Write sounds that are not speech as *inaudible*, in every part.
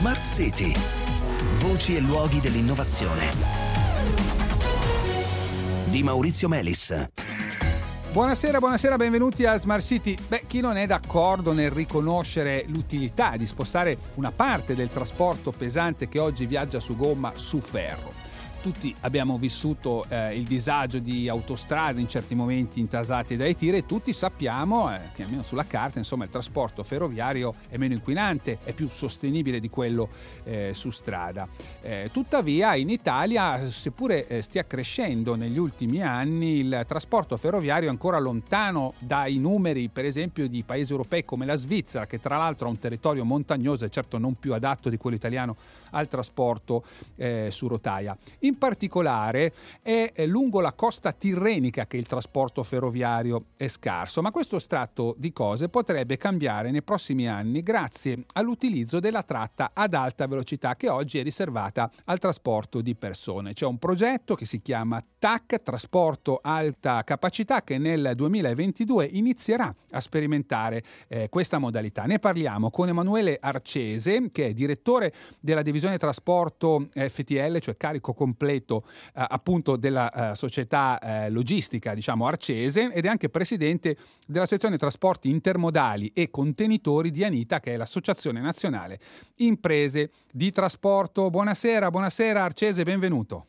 Smart City. Voci e luoghi dell'innovazione. Di Maurizio Melis. Buonasera, buonasera, benvenuti a Smart City. Beh, chi non è d'accordo nel riconoscere l'utilità di spostare una parte del trasporto pesante che oggi viaggia su gomma su ferro? Tutti abbiamo vissuto eh, il disagio di autostrade in certi momenti intasati dai tir e tutti sappiamo eh, che almeno sulla carta insomma, il trasporto ferroviario è meno inquinante, è più sostenibile di quello eh, su strada. Eh, tuttavia in Italia, seppure eh, stia crescendo negli ultimi anni, il trasporto ferroviario è ancora lontano dai numeri per esempio di paesi europei come la Svizzera, che tra l'altro ha un territorio montagnoso e certo non più adatto di quello italiano al trasporto eh, su rotaia. In particolare è lungo la costa tirrenica che il trasporto ferroviario è scarso, ma questo strato di cose potrebbe cambiare nei prossimi anni grazie all'utilizzo della tratta ad alta velocità che oggi è riservata al trasporto di persone. C'è un progetto che si chiama TAC, Trasporto Alta Capacità, che nel 2022 inizierà a sperimentare eh, questa modalità. Ne parliamo con Emanuele Arcese, che è direttore della divisione trasporto FTL, cioè carico completo completo eh, appunto della eh, società eh, logistica, diciamo Arcese, ed è anche presidente dell'Associazione Trasporti Intermodali e Contenitori di Anita, che è l'Associazione Nazionale Imprese di Trasporto. Buonasera, buonasera Arcese, benvenuto.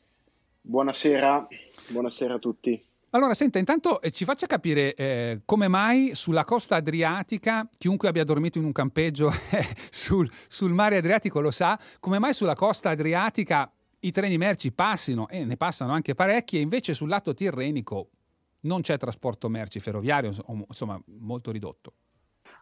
Buonasera, buonasera a tutti. Allora, senta, intanto eh, ci faccia capire eh, come mai sulla costa adriatica, chiunque abbia dormito in un campeggio *laughs* eh, sul, sul, mare Adriatico lo sa, come mai sulla costa adriatica i treni merci passino e ne passano anche parecchi e invece sul lato tirrenico non c'è trasporto merci ferroviario, insomma molto ridotto.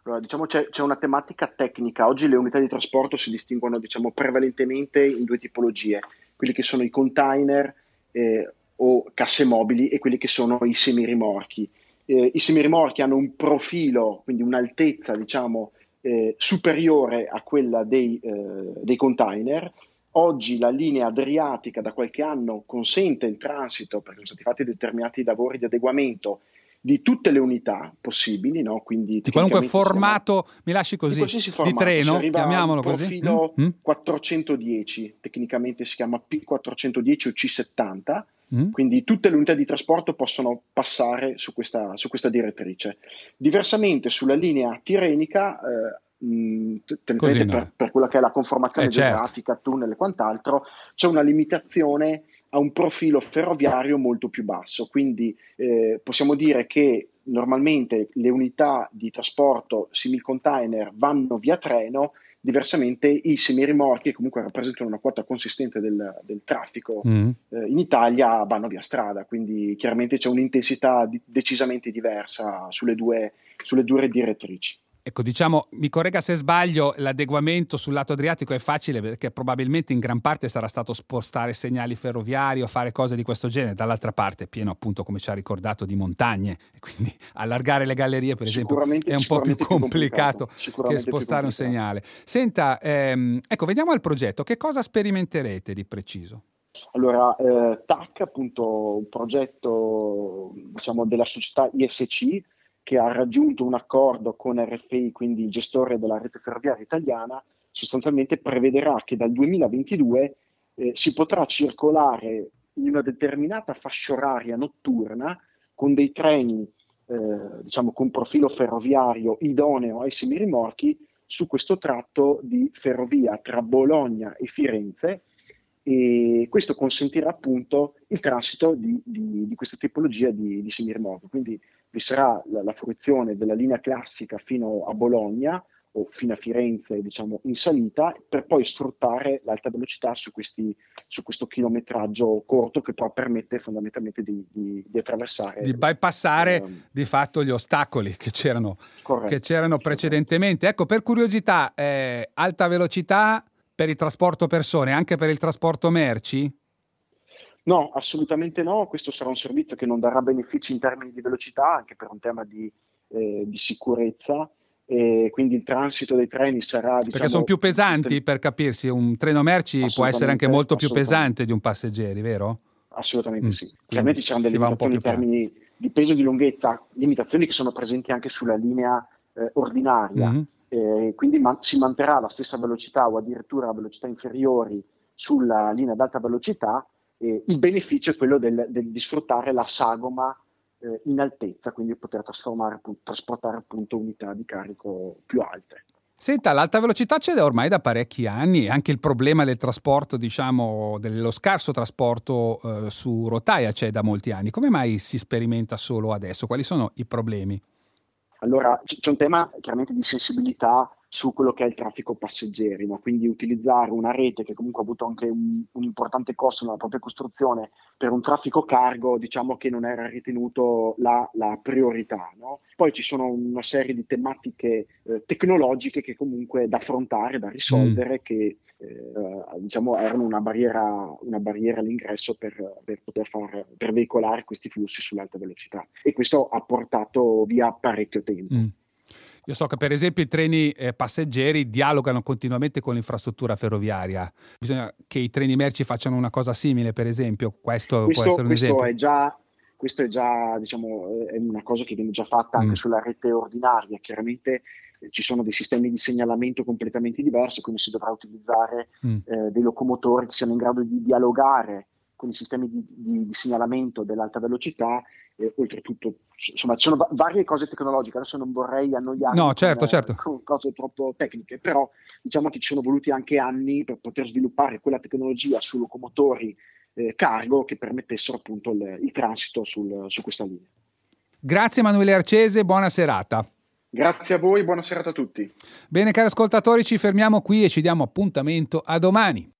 Allora, diciamo c'è, c'è, una tematica tecnica. Oggi le unità di trasporto si distinguono diciamo, prevalentemente in due tipologie, quelli che sono i container eh, o casse mobili e quelli che sono i semirimorchi. Eh, I semirimorchi hanno un profilo, quindi un'altezza diciamo, eh, superiore a quella dei, eh, dei container Oggi la linea adriatica da qualche anno consente il transito, perché sono stati fatti determinati lavori di adeguamento di tutte le unità possibili, no? Quindi di qualunque formato, chiama, mi lasci così, di, formato, di treno, chiamiamolo così. profilo mm? 410, mm? tecnicamente si chiama P410 o C70, mm? quindi tutte le unità di trasporto possono passare su questa, su questa direttrice. Diversamente sulla linea tirenica, eh, tendenzialmente no. per, per, quella che è la conformazione eh, certo. geografica, certo. tunnel e quant'altro, c'è una limitazione a un profilo ferroviario molto più basso. Quindi eh, possiamo dire che normalmente le unità di trasporto simil container vanno via treno, diversamente i semirimorchi, che comunque rappresentano una quota consistente del, del traffico mm. eh, in Italia, vanno via strada. Quindi chiaramente c'è un'intensità di, decisamente diversa sulle due, sulle due direttrici. Ecco, diciamo, mi corregga se sbaglio, l'adeguamento sul lato adriatico è facile perché probabilmente in gran parte sarà stato spostare segnali ferroviari o fare cose di questo genere. Dall'altra parte è pieno, appunto, come ci ha ricordato, di montagne. *laughs* Quindi allargare le gallerie, per esempio, è un po' più complicato, complicato che spostare un segnale. Senta, ehm, ecco, vediamo al progetto. Che cosa sperimenterete di preciso? Allora, eh, TAC, appunto, un progetto diciamo, della società ISC che ha raggiunto un accordo con RFI, quindi il gestore della rete ferroviaria italiana, sostanzialmente prevederà che dal 2022 eh, si potrà circolare in una determinata fascia oraria notturna con dei treni eh, diciamo con profilo ferroviario idoneo ai semirimorchi su questo tratto di ferrovia tra Bologna e Firenze e questo consentirà appunto il transito di, di, di questa tipologia di, di semirimorchi. Quindi vi sarà la, la, fruizione della linea classica fino a Bologna o fino a Firenze, diciamo, in salita, per poi sfruttare l'alta velocità su, questi, su questo chilometraggio corto che però permette fondamentalmente di, di, di attraversare. Di bypassare eh, di fatto gli ostacoli che c'erano, che c'erano precedentemente. Ecco, per curiosità, eh, alta velocità per il trasporto persone, anche per il trasporto merci? No, assolutamente no. Questo sarà un servizio che non darà benefici in termini di velocità, anche per un tema di, eh, di sicurezza. E quindi il transito dei treni sarà. Diciamo, Perché sono più pesanti, per capirsi, un treno merci può essere anche molto più pesante di un passeggeri, vero? Assolutamente mm. sì. Chiaramente ci saranno delle limitazioni in termini di peso e di lunghezza, limitazioni che sono presenti anche sulla linea eh, ordinaria. Mm-hmm eh, quindi man- si manterrà la stessa velocità o addirittura velocità inferiori sulla linea ad alta velocità. Eh, il beneficio è quello del, del, di sfruttare la sagoma eh, in altezza, quindi poter appunto, trasportare appunto unità di carico più alte. Senta, l'alta velocità c'è ormai da parecchi anni, anche il problema del trasporto, diciamo, dello scarso trasporto eh, su rotaia c'è da molti anni. Come mai si sperimenta solo adesso? Quali sono i problemi? Allora, c'è un tema chiaramente di sensibilità su quello che è il traffico passeggeri, no? quindi utilizzare una rete che comunque ha avuto anche un, un, importante costo nella propria costruzione per un traffico cargo, diciamo che non era ritenuto la, la priorità. No? Poi ci sono una serie di tematiche eh, tecnologiche che comunque da affrontare, da risolvere, mm. che eh, diciamo erano una barriera, una barriera all'ingresso per, per poter far, per veicolare questi flussi sull'alta velocità. E questo ha portato via parecchio tempo. Mm. Io so che per esempio i treni eh, passeggeri dialogano continuamente con l'infrastruttura ferroviaria. Bisogna che i treni merci facciano una cosa simile, per esempio. Questo, questo può essere un questo esempio. È già, questo è già diciamo, è una cosa che viene già fatta anche mm. sulla rete ordinaria. Chiaramente eh, ci sono dei sistemi di segnalamento completamente diversi, quindi si dovrà utilizzare mm. eh, dei locomotori che siano in grado di dialogare con i sistemi di, di, di segnalamento dell'alta velocità e oltretutto insomma ci sono va- varie cose tecnologiche adesso non vorrei annoiarmi no, certo, con, certo. con cose troppo tecniche però diciamo che ci sono voluti anche anni per poter sviluppare quella tecnologia su locomotori eh, cargo che permettessero appunto il, il transito sul, su questa linea grazie Emanuele Arcese buona serata Grazie a voi, buona serata a tutti. Bene cari ascoltatori, ci fermiamo qui e ci diamo appuntamento a domani.